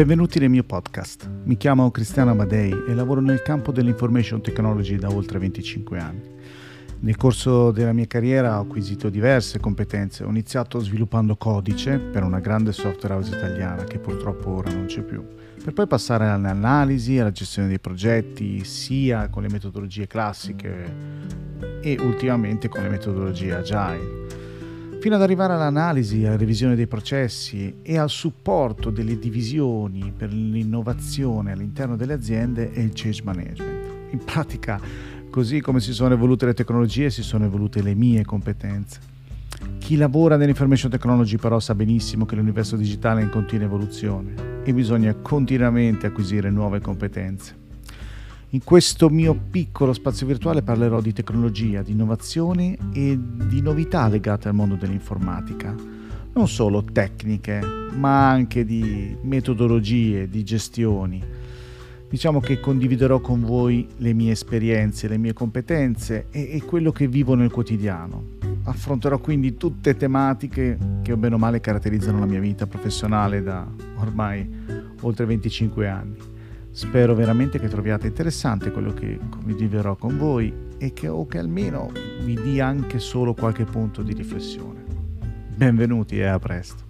Benvenuti nel mio podcast. Mi chiamo Cristiano Amadei e lavoro nel campo dell'information technology da oltre 25 anni. Nel corso della mia carriera ho acquisito diverse competenze. Ho iniziato sviluppando codice per una grande software house italiana che purtroppo ora non c'è più, per poi passare all'analisi alla gestione dei progetti, sia con le metodologie classiche e ultimamente con le metodologie agile fino ad arrivare all'analisi, alla revisione dei processi e al supporto delle divisioni per l'innovazione all'interno delle aziende e il change management. In pratica, così come si sono evolute le tecnologie, si sono evolute le mie competenze. Chi lavora nell'information technology però sa benissimo che l'universo digitale è in continua evoluzione e bisogna continuamente acquisire nuove competenze. In questo mio piccolo spazio virtuale parlerò di tecnologia, di innovazione e di novità legate al mondo dell'informatica. Non solo tecniche, ma anche di metodologie, di gestioni. Diciamo che condividerò con voi le mie esperienze, le mie competenze e, e quello che vivo nel quotidiano. Affronterò quindi tutte tematiche che bene o male caratterizzano la mia vita professionale da ormai oltre 25 anni. Spero veramente che troviate interessante quello che condividerò con voi e che, o che almeno vi dia anche solo qualche punto di riflessione. Benvenuti e a presto.